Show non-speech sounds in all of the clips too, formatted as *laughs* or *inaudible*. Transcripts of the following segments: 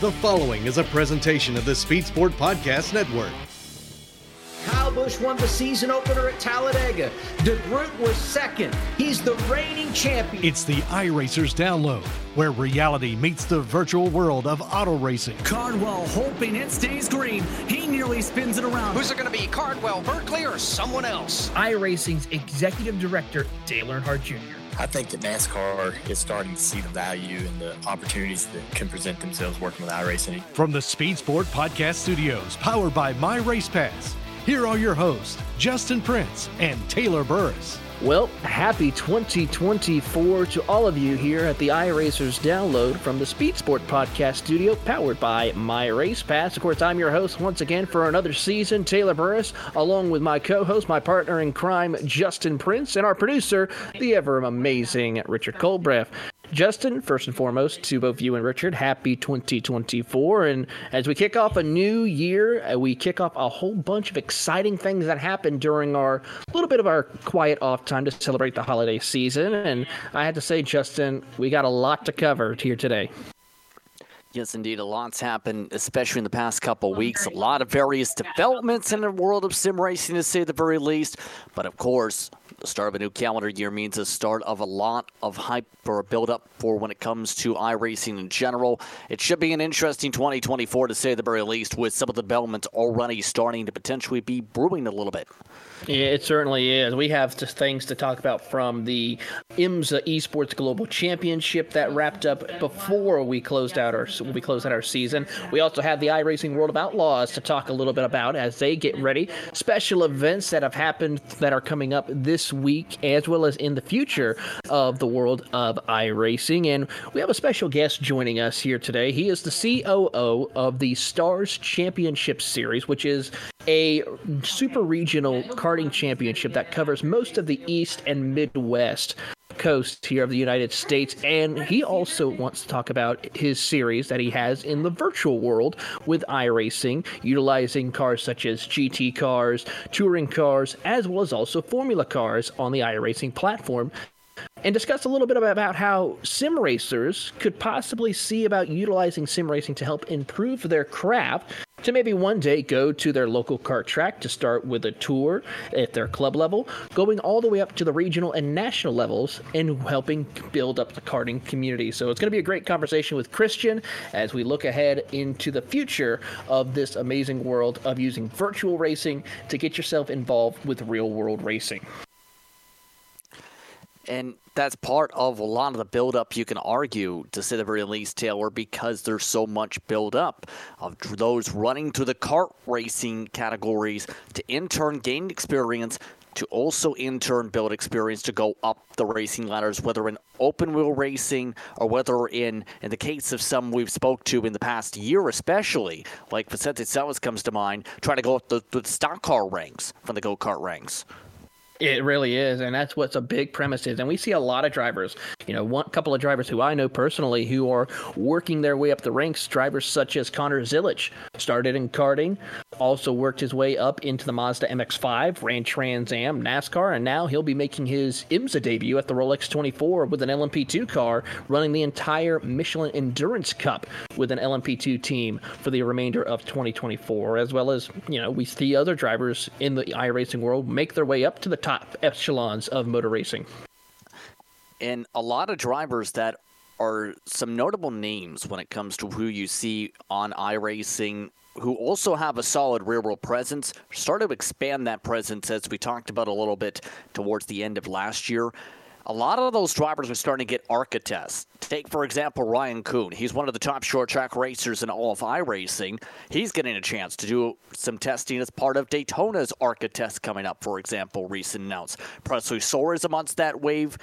The following is a presentation of the Speed Sport Podcast Network. Kyle Busch won the season opener at Talladega. DeGroot was second. He's the reigning champion. It's the iRacers download, where reality meets the virtual world of auto racing. Cardwell hoping it stays green. He nearly spins it around. Who's it going to be, Cardwell, Berkeley, or someone else? iRacing's executive director, Dale Earnhardt Jr. I think that NASCAR is starting to see the value and the opportunities that can present themselves working with iRacing. From the Speed Sport Podcast Studios, powered by My Race Pass, here are your hosts, Justin Prince and Taylor Burris. Well, happy 2024 to all of you here at the iRacers download from the Speed Sport Podcast Studio, powered by My Race Pass. Of course, I'm your host once again for another season, Taylor Burris, along with my co host, my partner in crime, Justin Prince, and our producer, the ever amazing Richard Colbreth. Justin, first and foremost, to both you and Richard, happy 2024. And as we kick off a new year, uh, we kick off a whole bunch of exciting things that happened during our little bit of our quiet off time to celebrate the holiday season. And I had to say, Justin, we got a lot to cover here today. Yes, indeed. A lot's happened, especially in the past couple weeks. A lot of various developments in the world of sim racing, to say the very least. But of course, the start of a new calendar year means the start of a lot of hype or build up for when it comes to iRacing in general. It should be an interesting 2024 to say the very least, with some of the developments already starting to potentially be brewing a little bit. Yeah, it certainly is. We have just things to talk about from the IMSA Esports Global Championship that wrapped up before we closed out our we closed out our season. We also have the iRacing World of Outlaws to talk a little bit about as they get ready. Special events that have happened that are coming up this week, as well as in the future of the world of iRacing. And we have a special guest joining us here today. He is the COO of the Stars Championship Series, which is a super regional karting championship that covers most of the East and Midwest coast here of the United States. And he also wants to talk about his series that he has in the virtual world with iRacing, utilizing cars such as GT cars, touring cars, as well as also Formula cars on the iRacing platform and discuss a little bit about how sim racers could possibly see about utilizing sim racing to help improve their craft to maybe one day go to their local kart track to start with a tour at their club level, going all the way up to the regional and national levels and helping build up the karting community. So it's going to be a great conversation with Christian as we look ahead into the future of this amazing world of using virtual racing to get yourself involved with real world racing. And that's part of a lot of the buildup, you can argue, to say the very least, Taylor, because there's so much buildup of those running through the kart racing categories to in turn gain experience, to also in turn build experience to go up the racing ladders, whether in open wheel racing or whether in in the case of some we've spoke to in the past year, especially like Vicente Sellers comes to mind, trying to go up the, the stock car ranks from the go kart ranks. It really is, and that's what's a big premise is. And we see a lot of drivers, you know, one couple of drivers who I know personally who are working their way up the ranks. Drivers such as Connor Zilisch started in karting, also worked his way up into the Mazda MX-5, ran Trans Am, NASCAR, and now he'll be making his IMSA debut at the Rolex 24 with an LMP2 car, running the entire Michelin Endurance Cup with an LMP2 team for the remainder of 2024, as well as you know we see other drivers in the iRacing world make their way up to the top echelons of motor racing. And a lot of drivers that are some notable names when it comes to who you see on iRacing who also have a solid rear world presence, started to expand that presence as we talked about a little bit towards the end of last year. A lot of those drivers are starting to get ARCA tests. Take, for example, Ryan Kuhn. He's one of the top short track racers in all of iRacing. He's getting a chance to do some testing as part of Daytona's ARCA test coming up, for example, recent announced. Presley Sorah is amongst that wave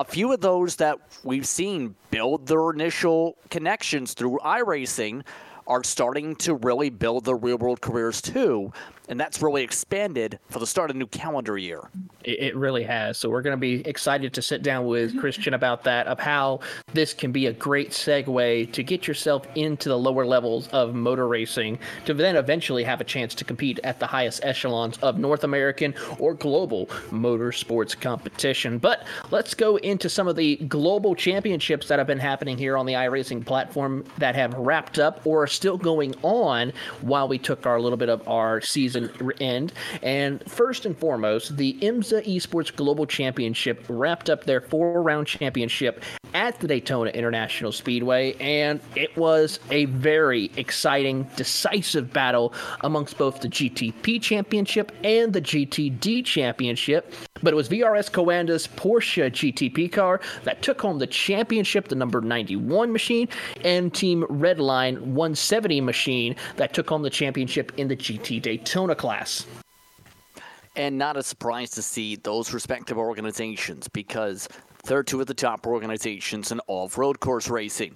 a few of those that we've seen build their initial connections through iRacing are starting to really build their real world careers too and that's really expanded for the start of new calendar year. It really has. So we're going to be excited to sit down with Christian about that, of how this can be a great segue to get yourself into the lower levels of motor racing, to then eventually have a chance to compete at the highest echelons of North American or global motorsports competition. But let's go into some of the global championships that have been happening here on the iRacing platform that have wrapped up or are still going on while we took our little bit of our season season end. And first and foremost, the IMSA Esports Global Championship wrapped up their four round championship at the Daytona International Speedway, and it was a very exciting, decisive battle amongst both the GTP Championship and the GTD Championship. But it was VRS Coanda's Porsche GTP car that took home the championship, the number 91 machine, and Team Redline 170 machine that took home the championship in the GT Daytona class. And not a surprise to see those respective organizations because they're two of the top organizations in all of road course racing.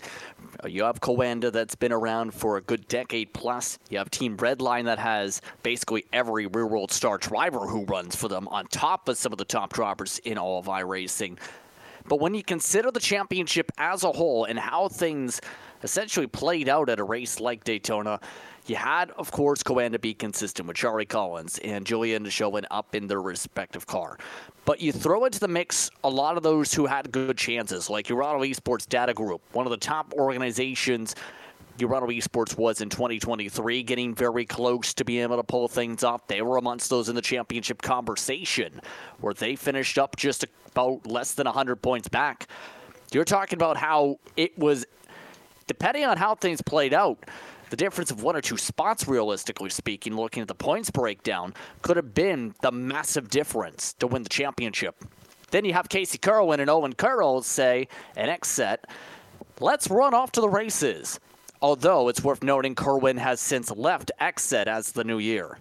Uh, you have Coanda that's been around for a good decade plus. You have Team Redline that has basically every real world star driver who runs for them on top of some of the top drivers in all of iRacing. But when you consider the championship as a whole and how things essentially played out at a race like Daytona, you had, of course, Coanda be consistent with Charlie Collins and Julian showing up in their respective car. But you throw into the mix a lot of those who had good chances, like Urano Esports Data Group, one of the top organizations Urano Esports was in 2023, getting very close to being able to pull things off. They were amongst those in the championship conversation, where they finished up just about less than 100 points back. You're talking about how it was, depending on how things played out, the difference of one or two spots, realistically speaking, looking at the points breakdown, could have been the massive difference to win the championship. Then you have Casey Kirwan and Owen Caryl say, an XSET, let's run off to the races. Although it's worth noting Kirwan has since left XSET as the new year.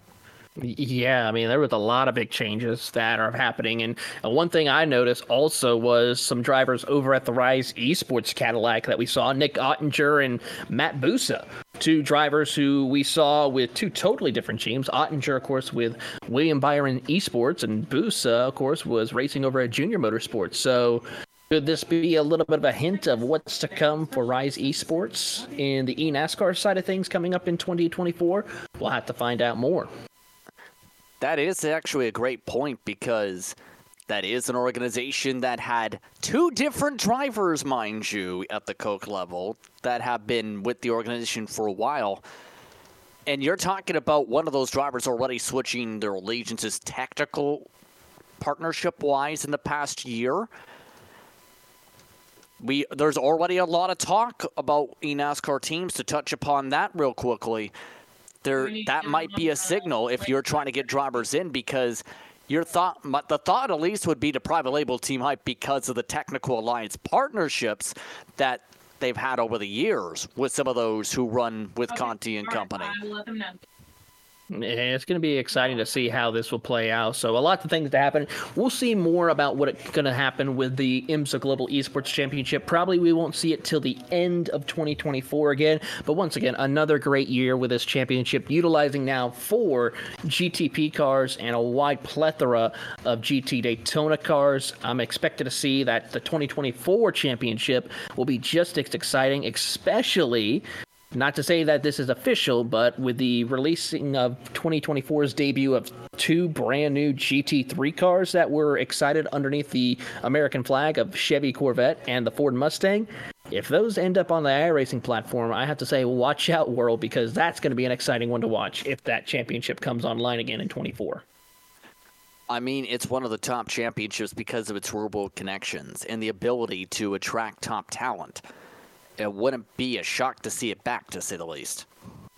Yeah, I mean, there was a lot of big changes that are happening. And uh, one thing I noticed also was some drivers over at the Rise Esports Cadillac that we saw Nick Ottinger and Matt Bussa. Two drivers who we saw with two totally different teams. Ottinger, of course, with William Byron Esports, and Bussa, of course, was racing over at Junior Motorsports. So could this be a little bit of a hint of what's to come for Rise Esports in the eNASCAR side of things coming up in 2024? We'll have to find out more. That is actually a great point because that is an organization that had two different drivers, mind you, at the Coke level that have been with the organization for a while. And you're talking about one of those drivers already switching their allegiances tactical partnership wise in the past year. We there's already a lot of talk about eNASCAR teams to touch upon that real quickly there that might be a signal if you're trying to get drivers in because your thought the thought at least would be to private label team hype because of the technical alliance partnerships that they've had over the years with some of those who run with okay. Conti and company. It's going to be exciting to see how this will play out. So, a lot of things to happen. We'll see more about what's going to happen with the IMSA Global Esports Championship. Probably we won't see it till the end of 2024 again. But once again, another great year with this championship, utilizing now four GTP cars and a wide plethora of GT Daytona cars. I'm expected to see that the 2024 championship will be just as exciting, especially not to say that this is official, but with the releasing of 2024's debut of two brand new GT3 cars that were excited underneath the American flag of Chevy Corvette and the Ford Mustang, if those end up on the iRacing platform, I have to say, watch out, world, because that's going to be an exciting one to watch if that championship comes online again in 24. I mean, it's one of the top championships because of its rural connections and the ability to attract top talent it wouldn't be a shock to see it back, to say the least.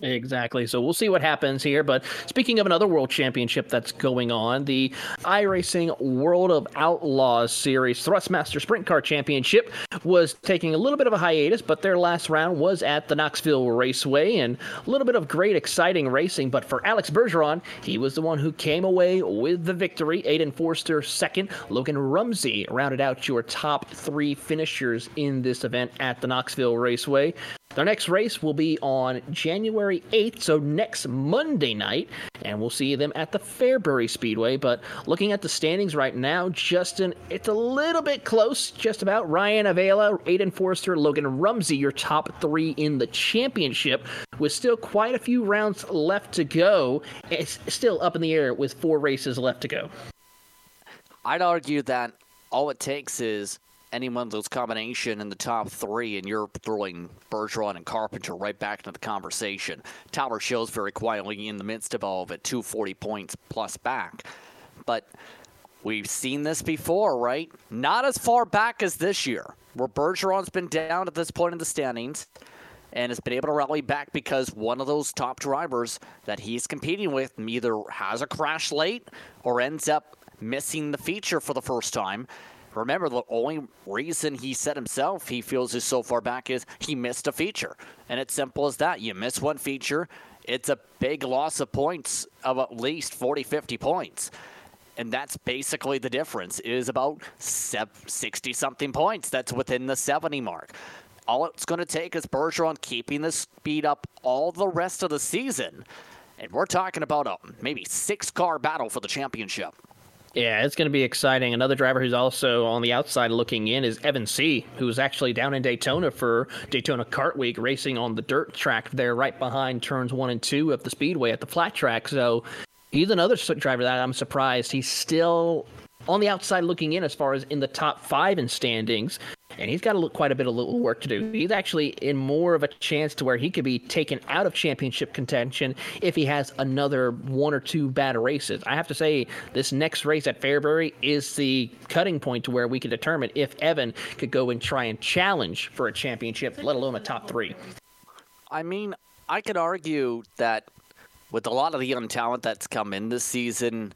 Exactly. So we'll see what happens here. But speaking of another world championship that's going on, the iRacing World of Outlaws Series Thrustmaster Sprint Car Championship was taking a little bit of a hiatus, but their last round was at the Knoxville Raceway and a little bit of great, exciting racing. But for Alex Bergeron, he was the one who came away with the victory. Aiden Forster second. Logan Rumsey rounded out your top three finishers in this event at the Knoxville Raceway. Their next race will be on January 8th, so next Monday night, and we'll see them at the Fairbury Speedway. But looking at the standings right now, Justin, it's a little bit close, just about. Ryan Avila, Aiden Forrester, Logan Rumsey, your top three in the championship, with still quite a few rounds left to go. It's still up in the air with four races left to go. I'd argue that all it takes is any one of those combination in the top three, and you're throwing Bergeron and Carpenter right back into the conversation. Tyler shows very quietly in the midst of all of it, 240 points plus back. But we've seen this before, right? Not as far back as this year, where Bergeron's been down at this point in the standings and has been able to rally back because one of those top drivers that he's competing with either has a crash late or ends up missing the feature for the first time. Remember, the only reason he said himself he feels is so far back is he missed a feature. And it's simple as that. You miss one feature, it's a big loss of points of at least 40, 50 points. And that's basically the difference. It is about 60 something points. That's within the 70 mark. All it's going to take is Bergeron keeping the speed up all the rest of the season. And we're talking about a maybe six car battle for the championship. Yeah, it's going to be exciting. Another driver who's also on the outside looking in is Evan C., who's actually down in Daytona for Daytona Kart Week, racing on the dirt track there right behind turns one and two of the speedway at the flat track. So he's another driver that I'm surprised he's still on the outside looking in as far as in the top five in standings and he's got a, quite a bit of little work to do. He's actually in more of a chance to where he could be taken out of championship contention if he has another one or two bad races. I have to say, this next race at Fairbury is the cutting point to where we can determine if Evan could go and try and challenge for a championship, let alone a top three. I mean, I could argue that with a lot of the young talent that's come in this season,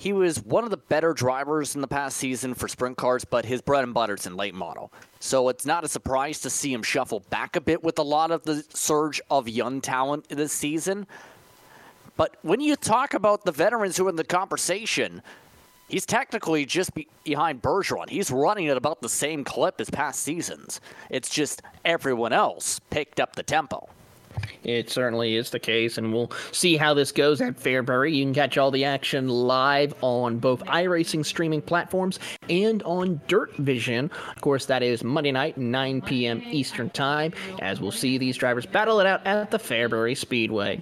he was one of the better drivers in the past season for sprint cars, but his bread and butter's in late model. So it's not a surprise to see him shuffle back a bit with a lot of the surge of young talent this season. But when you talk about the veterans who are in the conversation, he's technically just be- behind Bergeron. He's running at about the same clip as past seasons. It's just everyone else picked up the tempo. It certainly is the case, and we'll see how this goes at Fairbury. You can catch all the action live on both iRacing streaming platforms and on Dirt Vision. Of course, that is Monday night, 9 p.m. Eastern Time, as we'll see these drivers battle it out at the Fairbury Speedway.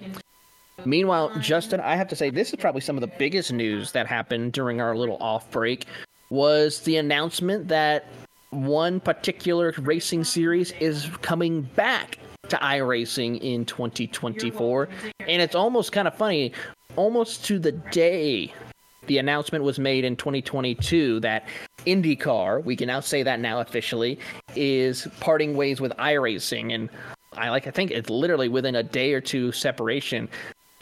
Meanwhile, Justin, I have to say this is probably some of the biggest news that happened during our little off break was the announcement that one particular racing series is coming back to iRacing in 2024. And it's almost kind of funny, almost to the day the announcement was made in 2022 that IndyCar, we can now say that now officially, is parting ways with iRacing. And I like I think it's literally within a day or two separation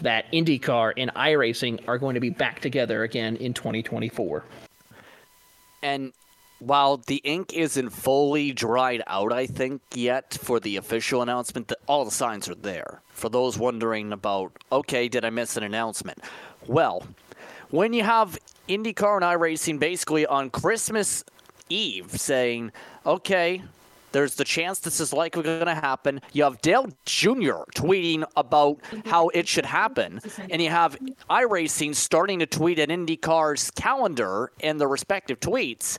that IndyCar and iRacing are going to be back together again in 2024. And while the ink isn't fully dried out, I think, yet for the official announcement, all the signs are there. For those wondering about, okay, did I miss an announcement? Well, when you have IndyCar and iRacing basically on Christmas Eve saying, okay, there's the chance this is likely going to happen. You have Dale Jr. tweeting about how it should happen. And you have iRacing starting to tweet at IndyCar's calendar and the respective tweets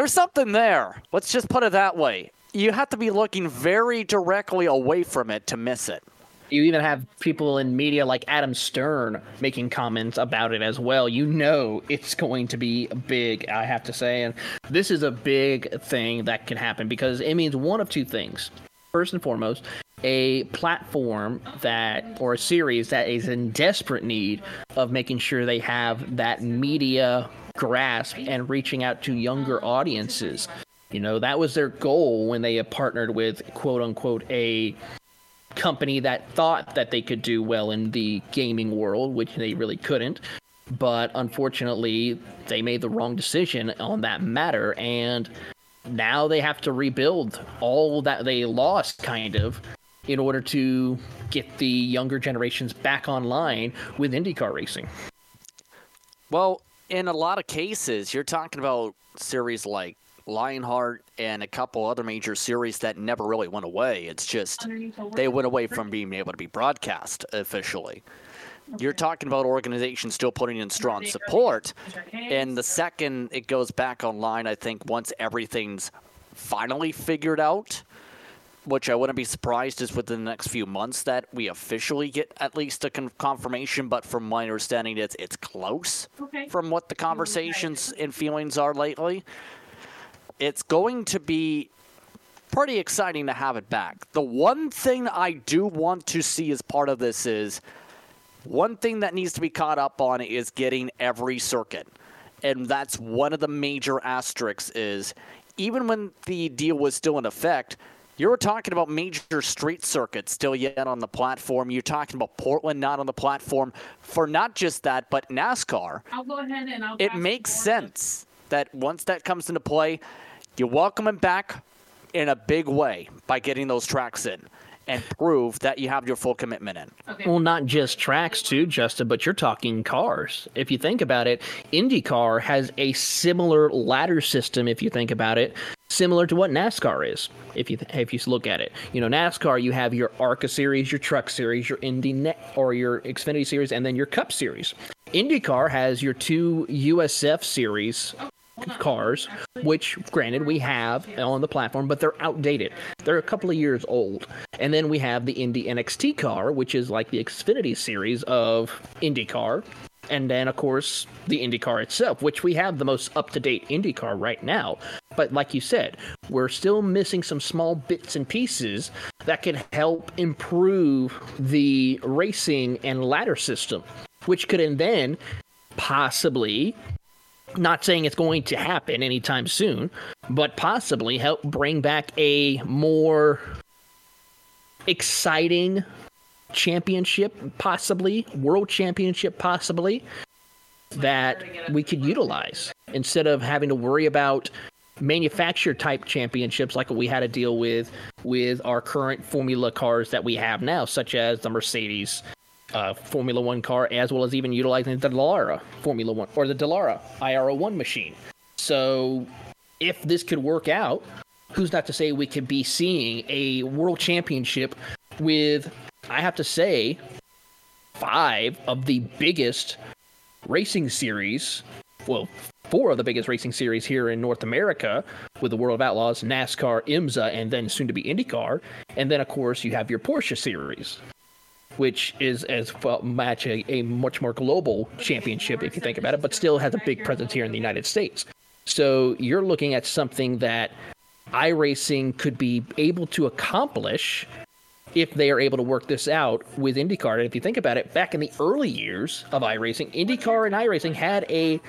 there's something there. Let's just put it that way. You have to be looking very directly away from it to miss it. You even have people in media like Adam Stern making comments about it as well. You know it's going to be big, I have to say. And this is a big thing that can happen because it means one of two things. First and foremost, a platform that or a series that is in desperate need of making sure they have that media grasp and reaching out to younger audiences. You know, that was their goal when they partnered with quote unquote a company that thought that they could do well in the gaming world, which they really couldn't. But unfortunately, they made the wrong decision on that matter. And now they have to rebuild all that they lost, kind of, in order to get the younger generations back online with IndyCar racing. Well, in a lot of cases, you're talking about series like Lionheart and a couple other major series that never really went away. It's just they went away from being able to be broadcast officially. You're talking about organizations still putting in strong support, and the second it goes back online, I think once everything's finally figured out, which I wouldn't be surprised is within the next few months that we officially get at least a con- confirmation. But from my understanding, it's it's close Okay. from what the conversations and feelings are lately. It's going to be pretty exciting to have it back. The one thing I do want to see as part of this is one thing that needs to be caught up on is getting every circuit. And that's one of the major asterisks is even when the deal was still in effect, you were talking about major street circuits still yet on the platform. You're talking about Portland not on the platform for not just that, but NASCAR. I'll go ahead and I'll It makes sense that once that comes into play, you welcome him back in a big way by getting those tracks in and prove that you have your full commitment in. Well, not just tracks, too, Justin, but you're talking cars. If you think about it, IndyCar has a similar ladder system, if you think about it, similar to what NASCAR is. If you if you look at it, you know NASCAR, you have your ARCA series, your Truck series, your Indy Net, or your Xfinity series, and then your Cup series. IndyCar has your two USF series cars, which granted we have on the platform, but they're outdated. They're a couple of years old. And then we have the Indy NXT car, which is like the Xfinity series of IndyCar. And then, of course, the IndyCar itself, which we have the most up to date IndyCar right now. But like you said, we're still missing some small bits and pieces that can help improve the racing and ladder system, which could then possibly not saying it's going to happen anytime soon, but possibly help bring back a more exciting championship, possibly world championship, possibly that we could utilize instead of having to worry about manufacturer type championships like what we had to deal with with our current formula cars that we have now such as the mercedes uh, Formula One car, as well as even utilizing the Dallara Formula One or the Dallara IRO1 machine. So, if this could work out, who's not to say we could be seeing a world championship with, I have to say, five of the biggest racing series, well, four of the biggest racing series here in North America with the World of Outlaws, NASCAR, IMSA, and then soon to be IndyCar. And then, of course, you have your Porsche series which is as well match a, a much more global championship if you think about it, but still has a big presence here in the United States. So you're looking at something that iRacing could be able to accomplish if they are able to work this out with IndyCar. And if you think about it, back in the early years of iRacing, IndyCar and iRacing had a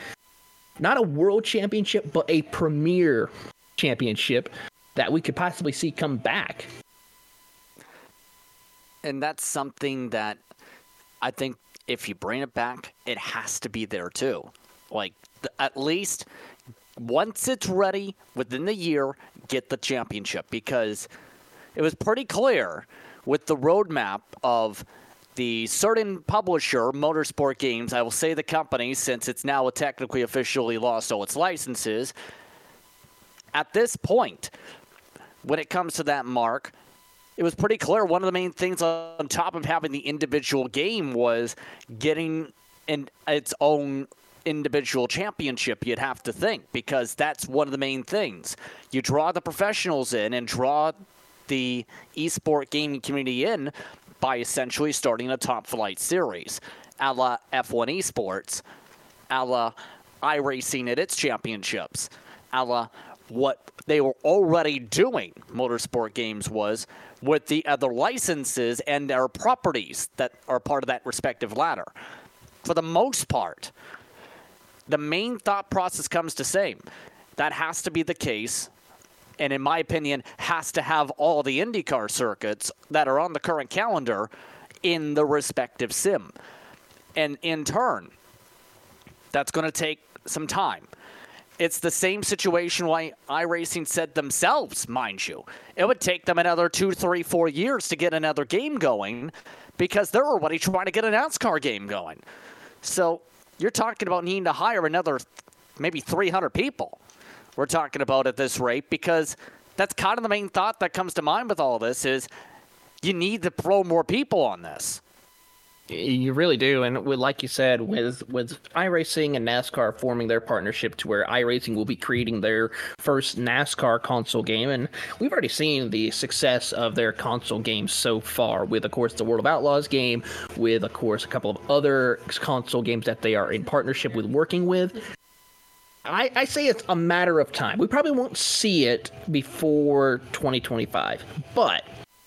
not a world championship, but a premier championship that we could possibly see come back and that's something that I think if you bring it back, it has to be there too. Like at least once it's ready within the year, get the championship because it was pretty clear with the roadmap of the certain publisher, Motorsport Games, I will say the company since it's now technically officially lost all its licenses. At this point, when it comes to that mark, it was pretty clear one of the main things on top of having the individual game was getting in its own individual championship you'd have to think because that's one of the main things you draw the professionals in and draw the esport gaming community in by essentially starting a top flight series a la f1 esports a la iRacing at its championships a la what they were already doing motorsport games was with the other licenses and their properties that are part of that respective ladder. For the most part, the main thought process comes to same. That has to be the case, and in my opinion, has to have all the IndyCar circuits that are on the current calendar in the respective sim. And in turn, that's going to take some time. It's the same situation why iRacing said themselves, mind you. It would take them another two, three, four years to get another game going because they're already trying to get an NASCAR game going. So you're talking about needing to hire another maybe 300 people we're talking about at this rate because that's kind of the main thought that comes to mind with all this is you need to throw more people on this. You really do, and with, like you said, with with iRacing and NASCAR forming their partnership, to where iRacing will be creating their first NASCAR console game, and we've already seen the success of their console games so far. With, of course, the World of Outlaws game, with, of course, a couple of other console games that they are in partnership with, working with. I, I say it's a matter of time. We probably won't see it before 2025, but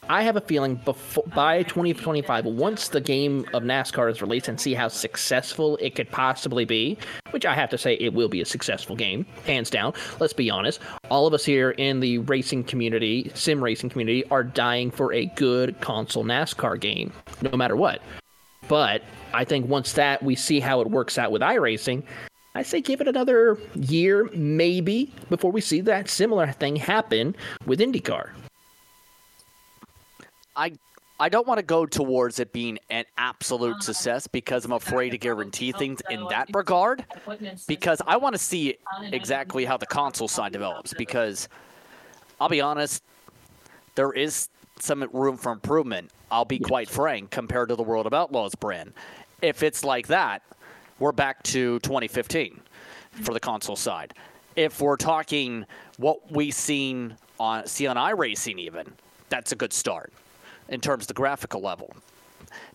I have a feeling before, by 2025, once the game of NASCAR is released and see how successful it could possibly be, which I have to say it will be a successful game, hands down. Let's be honest. All of us here in the racing community, sim racing community, are dying for a good console NASCAR game, no matter what. But I think once that we see how it works out with iRacing, I say give it another year, maybe, before we see that similar thing happen with IndyCar. I I don't want to go towards it being an absolute success because I'm afraid to guarantee things in that regard. Because I want to see exactly how the console side develops. Because I'll be honest, there is some room for improvement. I'll be quite frank compared to the World of Outlaws brand. If it's like that, we're back to 2015 for the console side. If we're talking what we've seen on see on iRacing, even that's a good start in terms of the graphical level.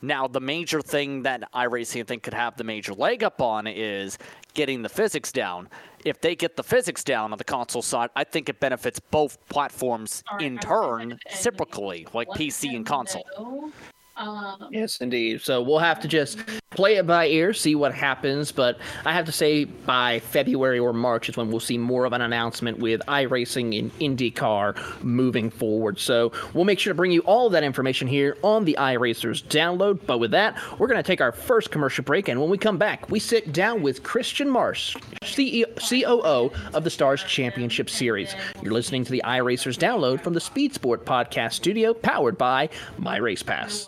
Now, the major thing that iRacing I think could have the major leg up on is getting the physics down. If they get the physics down on the console side, I think it benefits both platforms in turn, reciprocally, like PC and console. Um, yes, indeed. So we'll have to just play it by ear, see what happens. But I have to say, by February or March is when we'll see more of an announcement with iRacing in IndyCar moving forward. So we'll make sure to bring you all that information here on the iRacers download. But with that, we're going to take our first commercial break. And when we come back, we sit down with Christian Marsh, CEO, COO of the Stars Championship Series. You're listening to the iRacers download from the Speed Sport Podcast Studio, powered by My Race Pass.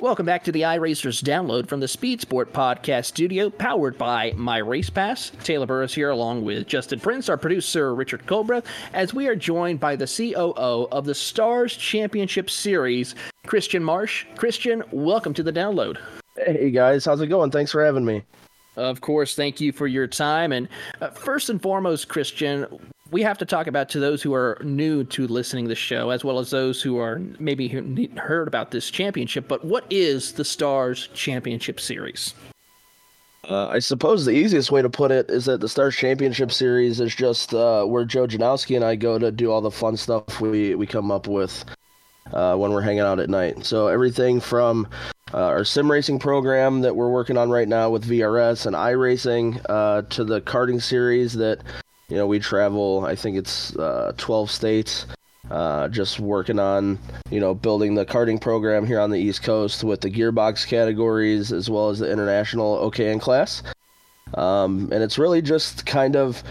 Welcome back to the iRacers download from the Speed Sport Podcast Studio, powered by My Race Pass. Taylor Burris here, along with Justin Prince, our producer Richard Colbreth, as we are joined by the COO of the Stars Championship Series, Christian Marsh. Christian, welcome to the download. Hey guys, how's it going? Thanks for having me. Of course, thank you for your time. And uh, first and foremost, Christian, we have to talk about to those who are new to listening to the show, as well as those who are maybe heard about this championship. But what is the Stars Championship Series? Uh, I suppose the easiest way to put it is that the Stars Championship Series is just uh, where Joe Janowski and I go to do all the fun stuff we, we come up with uh, when we're hanging out at night. So everything from uh, our sim racing program that we're working on right now with VRS and iRacing uh, to the karting series that you know, we travel, I think it's uh, 12 states, uh, just working on, you know, building the karting program here on the East Coast with the gearbox categories as well as the international OKN class. Um, and it's really just kind of,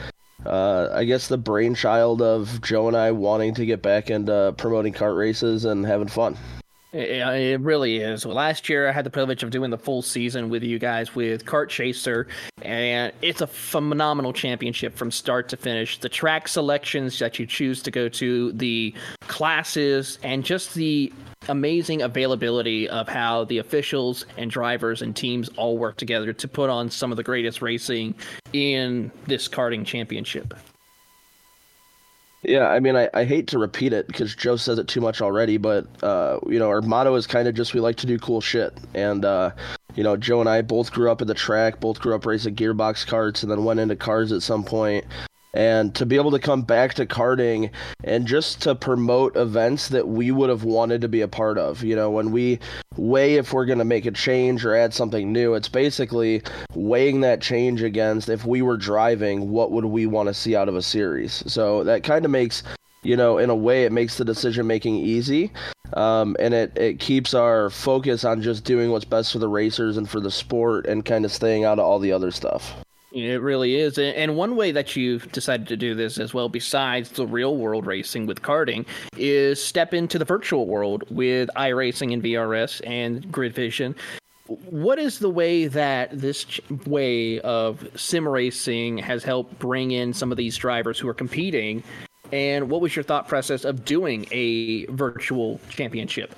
uh, I guess, the brainchild of Joe and I wanting to get back into promoting kart races and having fun. Uh, it really is. Last year, I had the privilege of doing the full season with you guys with Kart Chaser, and it's a phenomenal championship from start to finish. The track selections that you choose to go to, the classes, and just the amazing availability of how the officials and drivers and teams all work together to put on some of the greatest racing in this karting championship. Yeah, I mean, I, I hate to repeat it because Joe says it too much already, but, uh, you know, our motto is kind of just we like to do cool shit. And, uh, you know, Joe and I both grew up at the track, both grew up racing gearbox karts, and then went into cars at some point. And to be able to come back to karting and just to promote events that we would have wanted to be a part of. You know, when we weigh if we're going to make a change or add something new, it's basically weighing that change against if we were driving, what would we want to see out of a series. So that kind of makes you know, in a way, it makes the decision making easy, um, and it it keeps our focus on just doing what's best for the racers and for the sport, and kind of staying out of all the other stuff. It really is. And one way that you've decided to do this as well, besides the real world racing with karting, is step into the virtual world with iRacing and VRS and Grid Vision. What is the way that this way of sim racing has helped bring in some of these drivers who are competing? And what was your thought process of doing a virtual championship?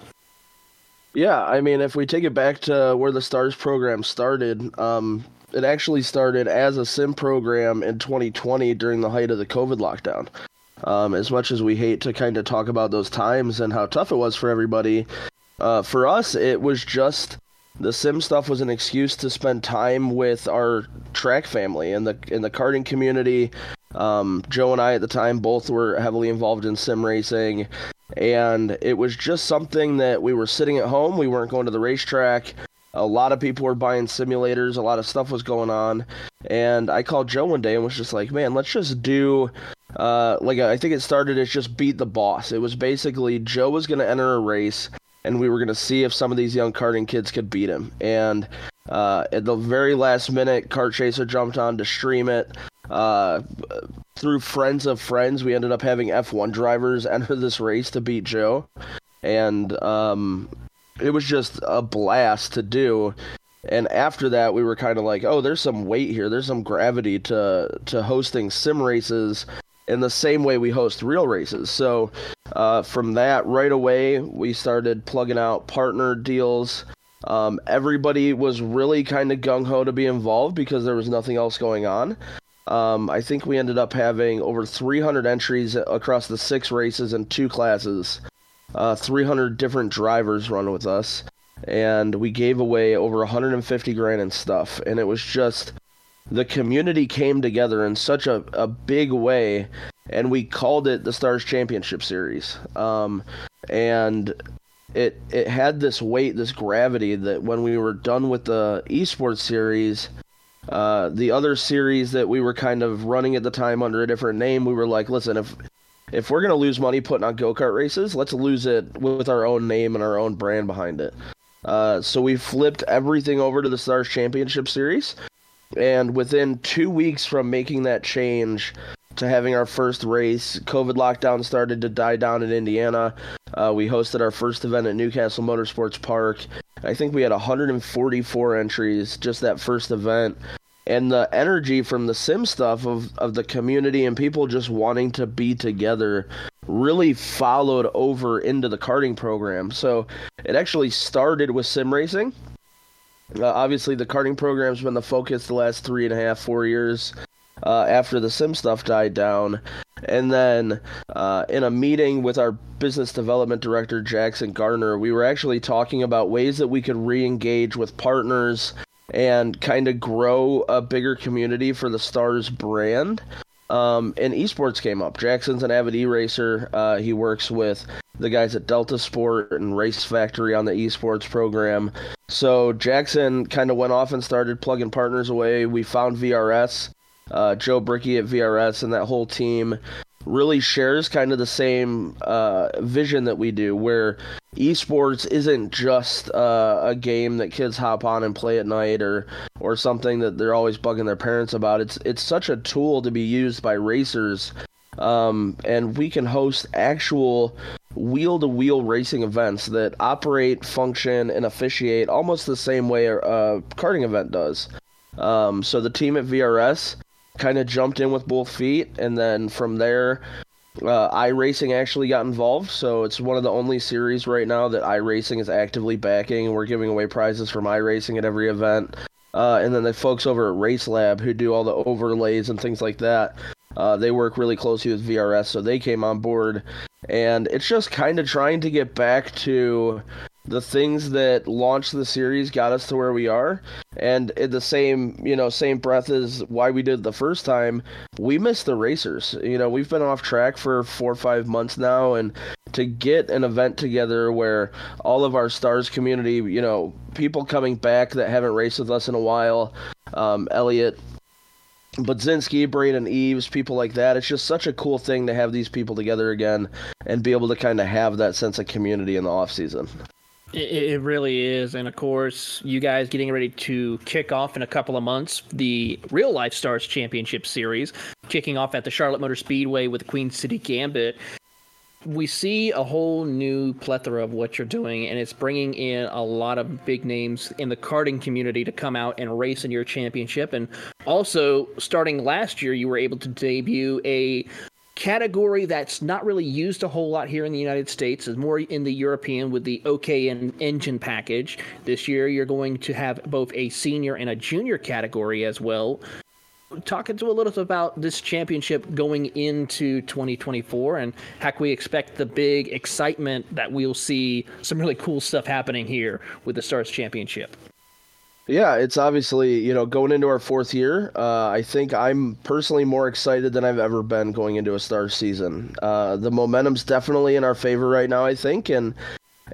Yeah, I mean, if we take it back to where the Stars program started, um, it actually started as a sim program in 2020 during the height of the COVID lockdown. Um, as much as we hate to kind of talk about those times and how tough it was for everybody, uh, for us, it was just the sim stuff was an excuse to spend time with our track family and the in the karting community. Um, Joe and I at the time both were heavily involved in sim racing, and it was just something that we were sitting at home. We weren't going to the racetrack. A lot of people were buying simulators. A lot of stuff was going on. And I called Joe one day and was just like, man, let's just do. Uh, like I think it started as just beat the boss. It was basically Joe was going to enter a race, and we were going to see if some of these young karting kids could beat him. And uh, at the very last minute, Kart Chaser jumped on to stream it. Uh, through friends of friends, we ended up having F1 drivers *laughs* enter this race to beat Joe, and um, it was just a blast to do. And after that, we were kind of like, oh, there's some weight here. There's some gravity to to hosting sim races in the same way we host real races. So uh, from that, right away, we started plugging out partner deals. Um, everybody was really kind of gung ho to be involved because there was nothing else going on. Um, I think we ended up having over 300 entries across the six races and two classes uh, 300 different drivers run with us, and we gave away over 150 grand in stuff. And it was just the community came together in such a, a big way, and we called it the Stars Championship Series. Um, and it it had this weight, this gravity that when we were done with the esports series. Uh, the other series that we were kind of running at the time under a different name, we were like, listen, if if we're gonna lose money putting on go kart races, let's lose it with our own name and our own brand behind it. Uh, so we flipped everything over to the Stars Championship Series, and within two weeks from making that change to having our first race, COVID lockdown started to die down in Indiana. Uh, we hosted our first event at New Castle Motorsports Park. I think we had 144 entries just that first event and the energy from the sim stuff of, of the community and people just wanting to be together really followed over into the karting program. So it actually started with sim racing. Uh, obviously, the karting program's been the focus the last three and a half, four years uh, after the sim stuff died down. And then uh, in a meeting with our business development director, Jackson Gardner, we were actually talking about ways that we could re engage with partners and kind of grow a bigger community for the Stars brand. Um, and esports came up. Jackson's an avid e-racer. Uh, he works with the guys at Delta Sport and Race Factory on the esports program. So Jackson kind of went off and started plugging partners away. We found VRS, uh, Joe Bricky at VRS, and that whole team really shares kind of the same uh, vision that we do, where esports isn't just uh, a game that kids hop on and play at night or or something that they're always bugging their parents about. It's it's such a tool to be used by racers, um, and we can host actual wheel to wheel racing events that operate, function, and officiate almost the same way a, a karting event does. Um, so the team at VRS kind of jumped in with both feet, and then from there, uh, iRacing actually got involved. So it's one of the only series right now that iRacing is actively backing. We're giving away prizes from iRacing at every event. Uh, and then the folks over at RaceLab who do all the overlays and things like that, uh, they work really closely with VRS, so they came on board. And it's just kind of trying to get back to the things that launched the series got us to where we are and in the same you know same breath as why we did the first time we missed the racers you know we've been off track for four or five months now and to get an event together where all of our stars community you know people coming back that haven't raced with us in a while um, elliot Budzinski, Braden Eves, people like that. It's just such a cool thing to have these people together again and be able to kind of have that sense of community in the off season. It, it really is. And of course, you guys getting ready to kick off in a couple of months the Real Life Stars Championship Series, kicking off at the Charlotte Motor Speedway with Queen City Gambit. We see a whole new plethora of what you're doing, and it's bringing in a lot of big names in the karting community to come out and race in your championship. And also, starting last year, you were able to debut a category that's not really used a whole lot here in the United States is more in the European with the OKN engine package. This year, you're going to have both a senior and a junior category as well. Talking to a little bit about this championship going into 2024 and how can we expect the big excitement that we'll see some really cool stuff happening here with the Stars Championship. Yeah, it's obviously, you know, going into our fourth year. Uh, I think I'm personally more excited than I've ever been going into a star season. Uh, the momentum's definitely in our favor right now, I think. And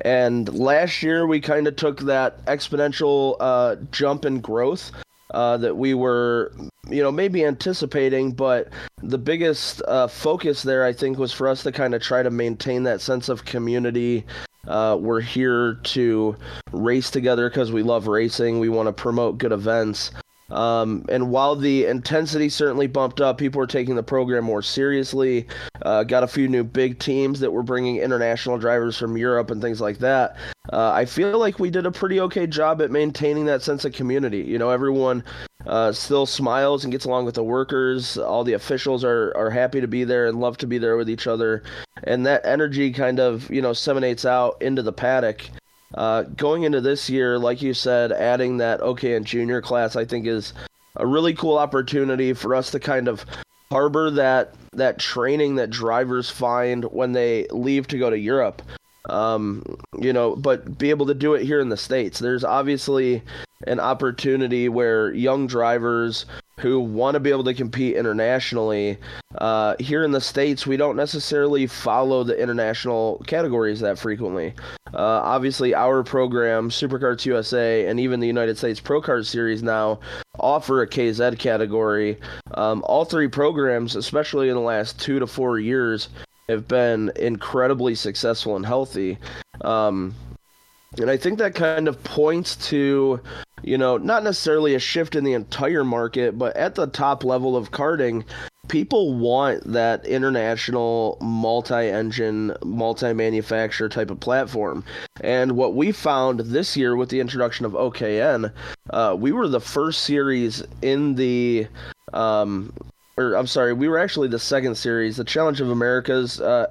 and last year we kind of took that exponential uh, jump in growth uh, that we were, you know, maybe anticipating. But the biggest uh, focus there, I think, was for us to kind of try to maintain that sense of community uh, we're here to race together because we love racing. We want to promote good events. Um, and while the intensity certainly bumped up, people were taking the program more seriously. Uh, got a few new big teams that were bringing international drivers from Europe and things like that. Uh, I feel like we did a pretty okay job at maintaining that sense of community. You know, everyone uh, still smiles and gets along with the workers. All the officials are, are happy to be there and love to be there with each other. And that energy kind of, you know, seminates out into the paddock. Uh, going into this year, like you said, adding that OKN junior class, I think is a really cool opportunity for us to kind of harbor that that training that drivers find when they leave to go to Europe. Um, you know, but be able to do it here in the states. There's obviously an opportunity where young drivers who want to be able to compete internationally. Uh, here in the States, we don't necessarily follow the international categories that frequently. Uh, obviously, our program, Superkarts USA, and even the United States Pro Kart Series now offer a KZ category. Um, all three programs, especially in the last two to four years, have been incredibly successful and healthy. Um, and I think that kind of points to you know, not necessarily a shift in the entire market, but at the top level of karting, people want that international multi-engine, multi-manufacturer type of platform. And what we found this year with the introduction of OKN, uh, we were the first series in the um, or I'm sorry, we were actually the second series. The Challenge of Americas uh,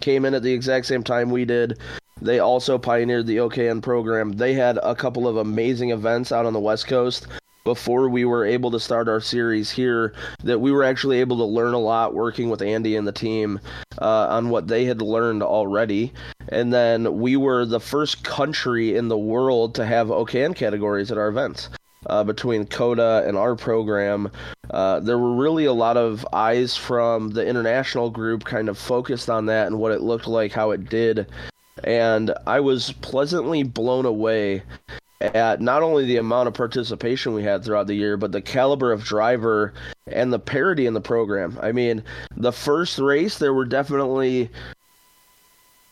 came in at the exact same time we did. They also pioneered the OKN program. They had a couple of amazing events out on the West Coast before we were able to start our series here that we were actually able to learn a lot working with Andy and the team uh, on what they had learned already. And then we were the first country in the world to have OKN categories at our events. Uh, between Coda and our program, uh, there were really a lot of eyes from the international group kind of focused on that and what it looked like, how it did, and I was pleasantly blown away at not only the amount of participation we had throughout the year, but the caliber of driver and the parity in the program. I mean, the first race, there were definitely,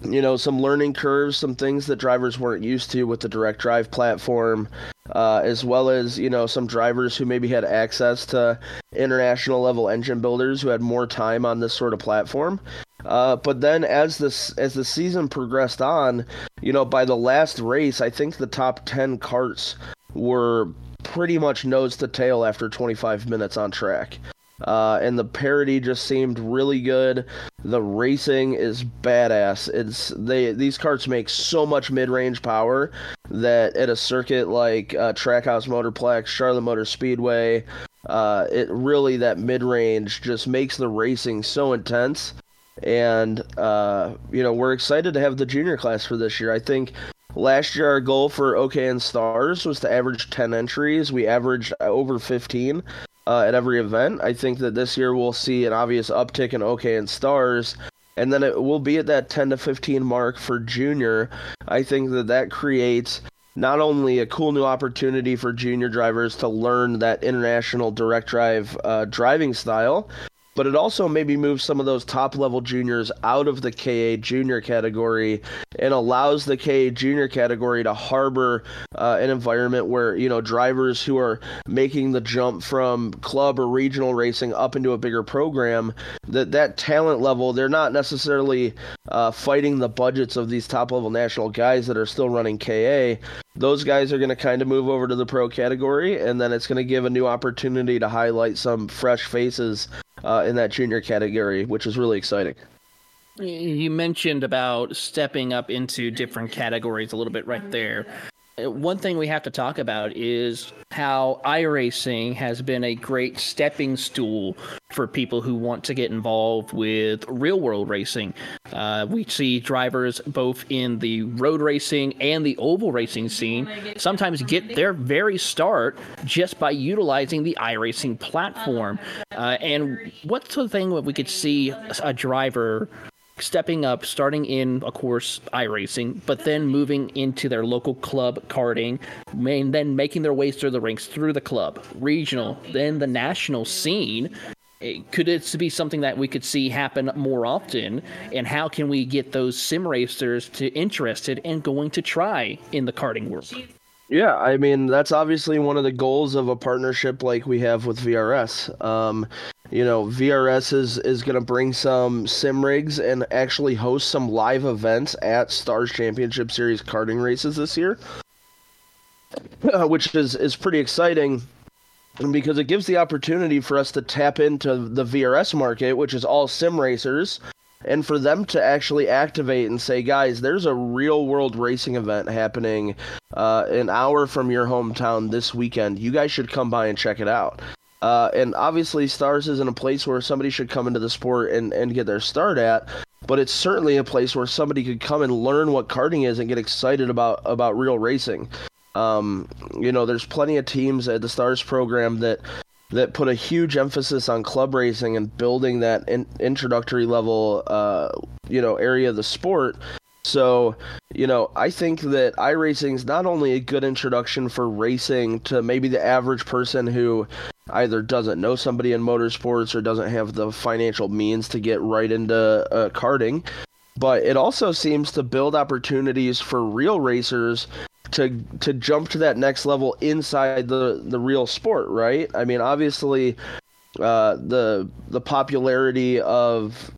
you know, some learning curves, some things that drivers weren't used to with the direct drive platform, uh, as well as, you know, some drivers who maybe had access to international level engine builders who had more time on this sort of platform. Uh, but then as this as the season progressed on, you know, by the last race, I think the top ten karts were pretty much nose to tail after 25 minutes on track. Uh, and the parity just seemed really good. The racing is badass. It's they these karts make so much mid-range power that at a circuit like uh, Trackhouse Motorplex, Charlotte Motor Speedway, uh, it really that mid-range just makes the racing so intense and uh, you know we're excited to have the junior class for this year. I think Last year, our goal for OKN Stars was to average 10 entries. We averaged over 15 uh, at every event. I think that this year we'll see an obvious uptick in OKN Stars, and then it will be at that 10 to 15 mark for junior. I think that that creates not only a cool new opportunity for junior drivers to learn that international direct drive uh, driving style, but it also maybe moves some of those top level juniors out of the KA junior category and allows the KA junior category to harbor uh, an environment where you know drivers who are making the jump from club or regional racing up into a bigger program that that talent level they're not necessarily uh, fighting the budgets of these top level national guys that are still running KA those guys are going to kind of move over to the pro category and then it's going to give a new opportunity to highlight some fresh faces uh, in that junior category, which is really exciting. You mentioned about stepping up into different categories a little bit right there. One thing we have to talk about is how iRacing has been a great stepping stool for people who want to get involved with real world racing. Uh, we see drivers both in the road racing and the oval racing scene sometimes get their very start just by utilizing the iRacing platform. Uh, and what's the thing that we could see a driver stepping up, starting in, of course, iRacing, but then moving into their local club karting, and then making their way through the ranks through the club, regional, then the national scene. Eh, could it be something that we could see happen more often? And how can we get those sim racers to interested in going to try in the karting world? Yeah, I mean that's obviously one of the goals of a partnership like we have with VRS. Um, you know, VRS is is going to bring some sim rigs and actually host some live events at Stars Championship Series karting races this year, which is is pretty exciting because it gives the opportunity for us to tap into the VRS market, which is all sim racers, and for them to actually activate and say, guys, there's a real world racing event happening uh, an hour from your hometown this weekend. You guys should come by and check it out. Uh, and obviously, Stars isn't a place where somebody should come into the sport and, and get their start at, but it's certainly a place where somebody could come and learn what karting is and get excited about, about real racing. Um, you know, there's plenty of teams at the Stars program that that put a huge emphasis on club racing and building that in, introductory level, uh, you know, area of the sport. So, you know, I think that iRacing is not only a good introduction for racing to maybe the average person who either doesn't know somebody in motorsports or doesn't have the financial means to get right into uh, karting, but it also seems to build opportunities for real racers to to jump to that next level inside the the real sport, right? I mean, obviously, uh, the the popularity of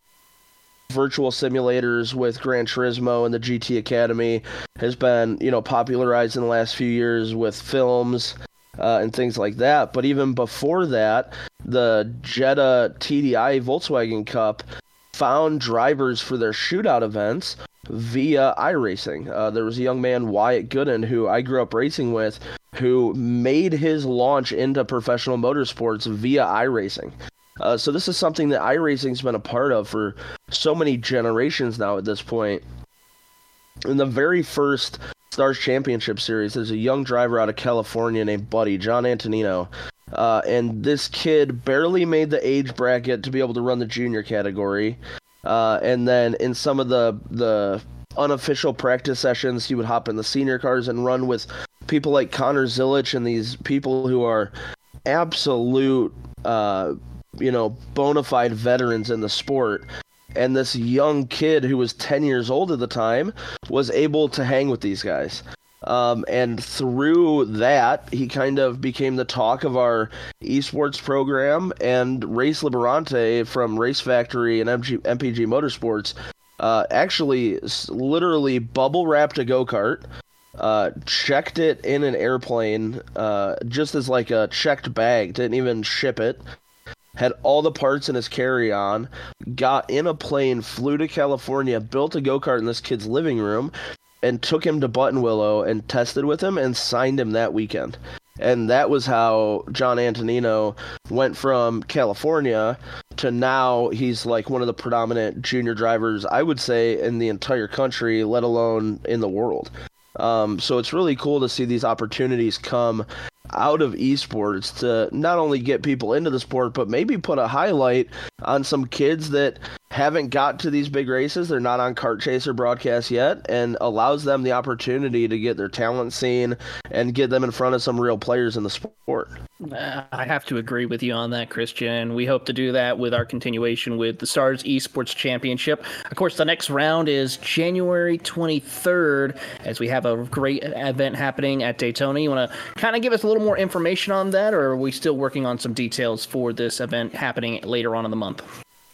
virtual simulators with Gran Turismo and the GT Academy has been, you know, popularized in the last few years with films uh, and things like that. But even before that, the Jetta TDI Volkswagen Cup found drivers for their shootout events via iRacing. Uh, there was a young man, Wyatt Gooden, who I grew up racing with, who made his launch into professional motorsports via iRacing. Uh, so this is something that iRacing's been a part of for so many generations now at this point. In the very first Stars Championship Series, there's a young driver out of California named Buddy, John Antonino. Uh, and this kid barely made the age bracket to be able to run the junior category. Uh, and then in some of the the unofficial practice sessions, he would hop in the senior cars and run with people like Connor Zilisch and these people who are absolute uh, you know, bona fide veterans in the sport. And this young kid who was 10 years old at the time was able to hang with these guys. Um, and through that, he kind of became the talk of our esports program. And Race Liberante from Race Factory and MG, MPG Motorsports uh, actually literally bubble wrapped a go kart, uh, checked it in an airplane uh, just as like a checked bag, didn't even ship it had all the parts in his carry on, got in a plane, flew to California, built a go kart in this kid's living room, and took him to Buttonwillow and tested with him and signed him that weekend. And that was how John Antonino went from California to now he's like one of the predominant junior drivers, I would say, in the entire country, let alone in the world. Um, so it's really cool to see these opportunities come out of esports to not only get people into the sport, but maybe put a highlight on some kids that haven't got to these big races. They're not on Kart Chaser broadcast yet, and allows them the opportunity to get their talent seen and get them in front of some real players in the sport. I have to agree with you on that, Christian. We hope to do that with our continuation with the Stars Esports Championship. Of course, the next round is January 23rd, as we have a great event happening at Daytona. You want to kind of give us a little more information on that, or are we still working on some details for this event happening later on in the month?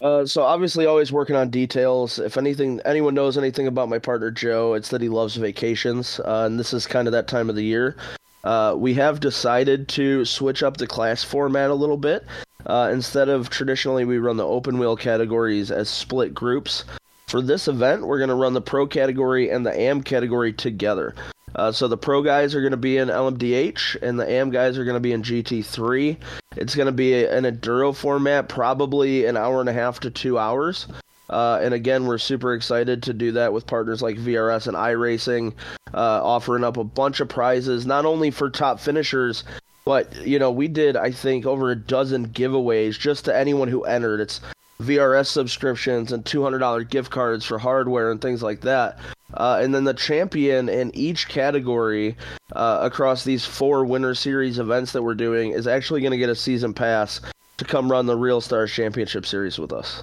Uh, so obviously, always working on details. If anything, anyone knows anything about my partner Joe, it's that he loves vacations, uh, and this is kind of that time of the year. Uh, we have decided to switch up the class format a little bit. Uh, instead of traditionally we run the open wheel categories as split groups. For this event, we're going to run the pro category and the AM category together. Uh, so the pro guys are going to be in LMDH, and the AM guys are going to be in GT3. It's going to be a, an enduro format, probably an hour and a half to two hours. Uh, and again, we're super excited to do that with partners like VRS and iRacing, uh, offering up a bunch of prizes, not only for top finishers, but you know we did I think over a dozen giveaways just to anyone who entered. It's VRS subscriptions and $200 gift cards for hardware and things like that. Uh, and then the champion in each category uh, across these four Winter Series events that we're doing is actually going to get a season pass to come run the Real Stars Championship Series with us.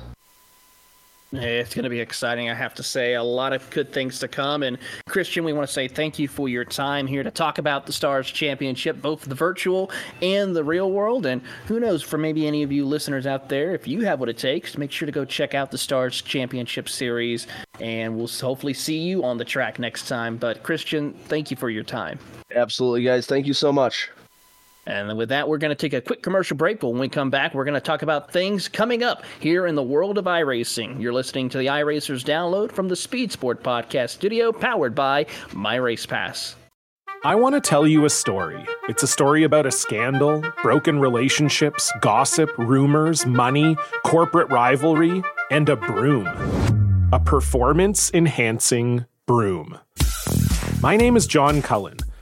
It's going to be exciting, I have to say. A lot of good things to come. And Christian, we want to say thank you for your time here to talk about the Stars Championship, both the virtual and the real world. And who knows, for maybe any of you listeners out there, if you have what it takes, make sure to go check out the Stars Championship Series. And we'll hopefully see you on the track next time. But Christian, thank you for your time. Absolutely, guys. Thank you so much. And with that, we're going to take a quick commercial break. But when we come back, we're going to talk about things coming up here in the world of iRacing. You're listening to the iRacers download from the Speed Sport Podcast Studio, powered by My Race Pass. I want to tell you a story. It's a story about a scandal, broken relationships, gossip, rumors, money, corporate rivalry, and a broom. A performance enhancing broom. My name is John Cullen.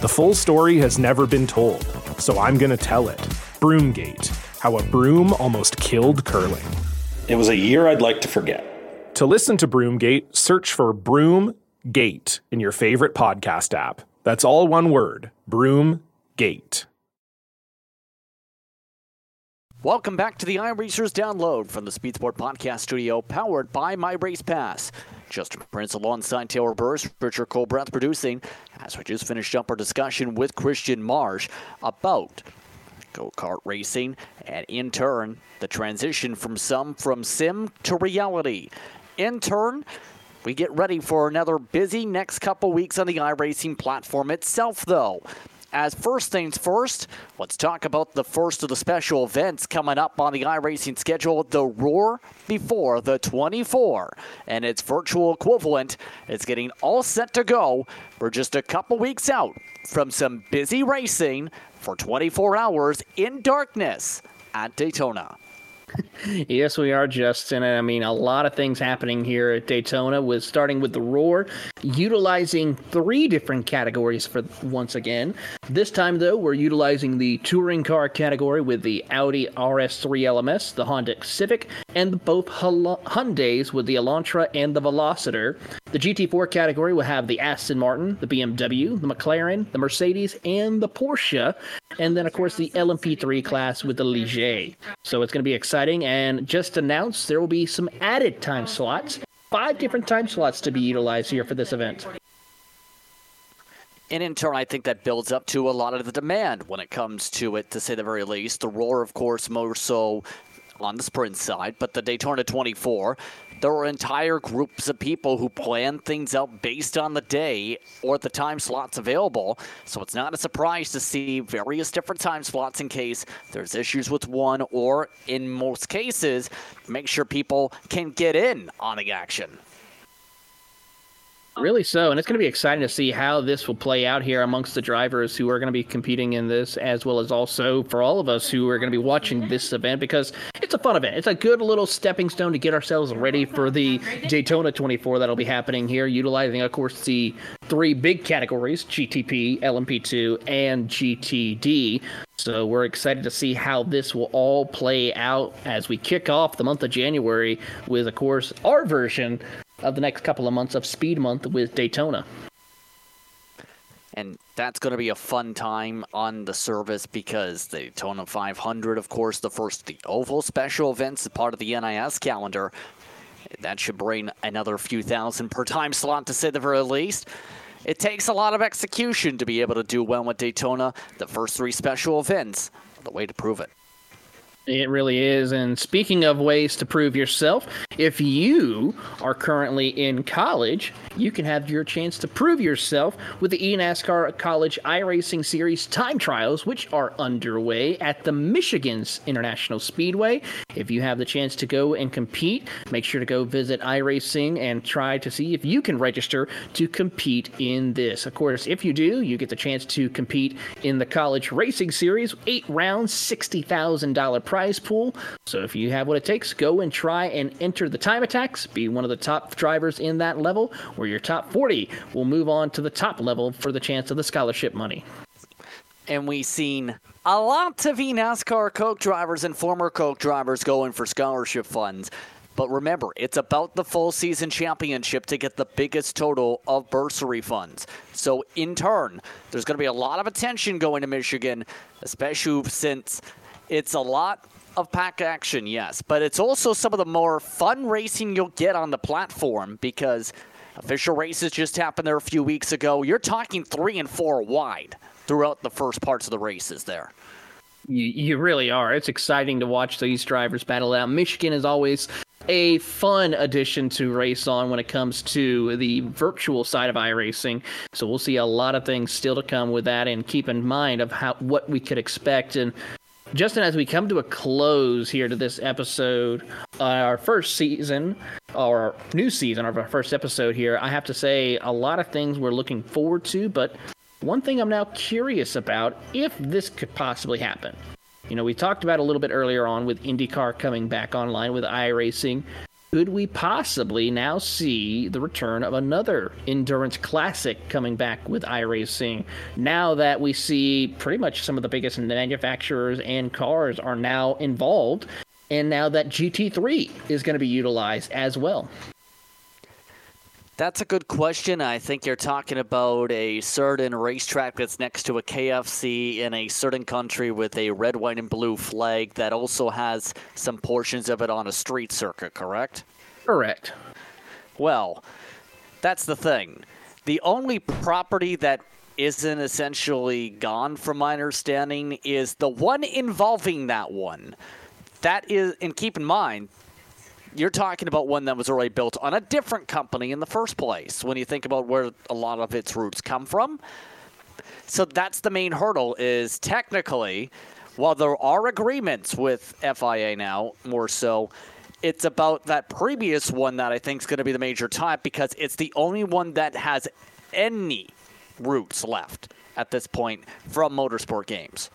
The full story has never been told, so I'm going to tell it. Broomgate How a Broom Almost Killed Curling. It was a year I'd like to forget. To listen to Broomgate, search for Broomgate in your favorite podcast app. That's all one word Broomgate. Welcome back to the iRacers download from the Speed Sport Podcast Studio, powered by My Race Pass. Justin Prince alongside Taylor Burris, Richard Colbreth producing, as we just finished up our discussion with Christian Marsh about go kart racing and in turn the transition from some from sim to reality. In turn, we get ready for another busy next couple weeks on the iRacing platform itself, though. As first things first, let's talk about the first of the special events coming up on the iRacing schedule, the Roar Before the 24. And its virtual equivalent is getting all set to go. We're just a couple weeks out from some busy racing for 24 hours in darkness at Daytona. *laughs* yes, we are, Justin. I mean, a lot of things happening here at Daytona, with starting with the Roar, utilizing three different categories for once again. This time, though, we're utilizing the touring car category with the Audi RS3 LMS, the Honda Civic, and both Hyundai's with the Elantra and the Veloster. The GT4 category will have the Aston Martin, the BMW, the McLaren, the Mercedes, and the Porsche, and then, of course, the LMP3 class with the Ligier. So it's going to be exciting, and just announced there will be some added time slots, five different time slots to be utilized here for this event. And in turn, I think that builds up to a lot of the demand when it comes to it, to say the very least. The Roar, of course, more so on the sprint side, but the Daytona 24 there are entire groups of people who plan things out based on the day or the time slots available. So it's not a surprise to see various different time slots in case there's issues with one, or in most cases, make sure people can get in on the action. Really so, and it's going to be exciting to see how this will play out here amongst the drivers who are going to be competing in this, as well as also for all of us who are going to be watching this event because it's a fun event. It's a good little stepping stone to get ourselves ready for the Daytona 24 that'll be happening here, utilizing, of course, the three big categories GTP, LMP2, and GTD. So we're excited to see how this will all play out as we kick off the month of January with, of course, our version of the next couple of months of Speed Month with Daytona. And that's going to be a fun time on the service because the Daytona 500, of course, the first the oval special events, part of the NIS calendar. That should bring another few thousand per time slot to say the very least. It takes a lot of execution to be able to do well with Daytona. The first three special events the way to prove it. It really is. And speaking of ways to prove yourself, if you are currently in college, you can have your chance to prove yourself with the eNASCAR College iRacing Series time trials, which are underway at the Michigan's International Speedway. If you have the chance to go and compete, make sure to go visit iRacing and try to see if you can register to compete in this. Of course, if you do, you get the chance to compete in the College Racing Series, eight rounds, $60,000 prize pool. So if you have what it takes, go and try and enter the time attacks, be one of the top drivers in that level, where your top 40 will move on to the top level for the chance of the scholarship money. And we've seen a lot of NASCAR Coke drivers and former Coke drivers going for scholarship funds. But remember, it's about the full season championship to get the biggest total of bursary funds. So, in turn, there's going to be a lot of attention going to Michigan, especially since it's a lot of pack action, yes, but it's also some of the more fun racing you'll get on the platform because official races just happened there a few weeks ago. You're talking three and four wide throughout the first parts of the races there. You, you really are. It's exciting to watch these drivers battle out. Michigan is always a fun addition to race on when it comes to the virtual side of iRacing. So we'll see a lot of things still to come with that, and keep in mind of how what we could expect and Justin, as we come to a close here to this episode, uh, our first season, our new season of our first episode here, I have to say a lot of things we're looking forward to, but one thing I'm now curious about if this could possibly happen. You know, we talked about a little bit earlier on with IndyCar coming back online with iRacing could we possibly now see the return of another endurance classic coming back with iRacing now that we see pretty much some of the biggest manufacturers and cars are now involved and now that GT3 is going to be utilized as well? That's a good question. I think you're talking about a certain racetrack that's next to a KFC in a certain country with a red, white, and blue flag that also has some portions of it on a street circuit, correct? Correct. Well, that's the thing. The only property that isn't essentially gone, from my understanding, is the one involving that one. That is, and keep in mind, you're talking about one that was already built on a different company in the first place when you think about where a lot of its roots come from. So that's the main hurdle is technically while there are agreements with FIA now more so it's about that previous one that I think is going to be the major type because it's the only one that has any roots left at this point from motorsport games.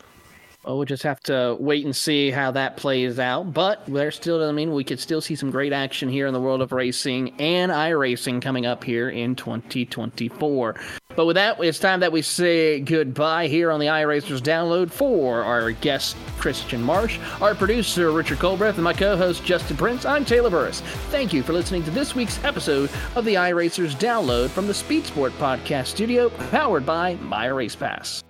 Well, we'll just have to wait and see how that plays out. But there still, I mean, we could still see some great action here in the world of racing and iRacing coming up here in 2024. But with that, it's time that we say goodbye here on the iRacers download for our guest, Christian Marsh, our producer, Richard Colbreth, and my co host, Justin Prince. I'm Taylor Burris. Thank you for listening to this week's episode of the iRacers download from the Speed Sport Podcast Studio, powered by My Race Pass.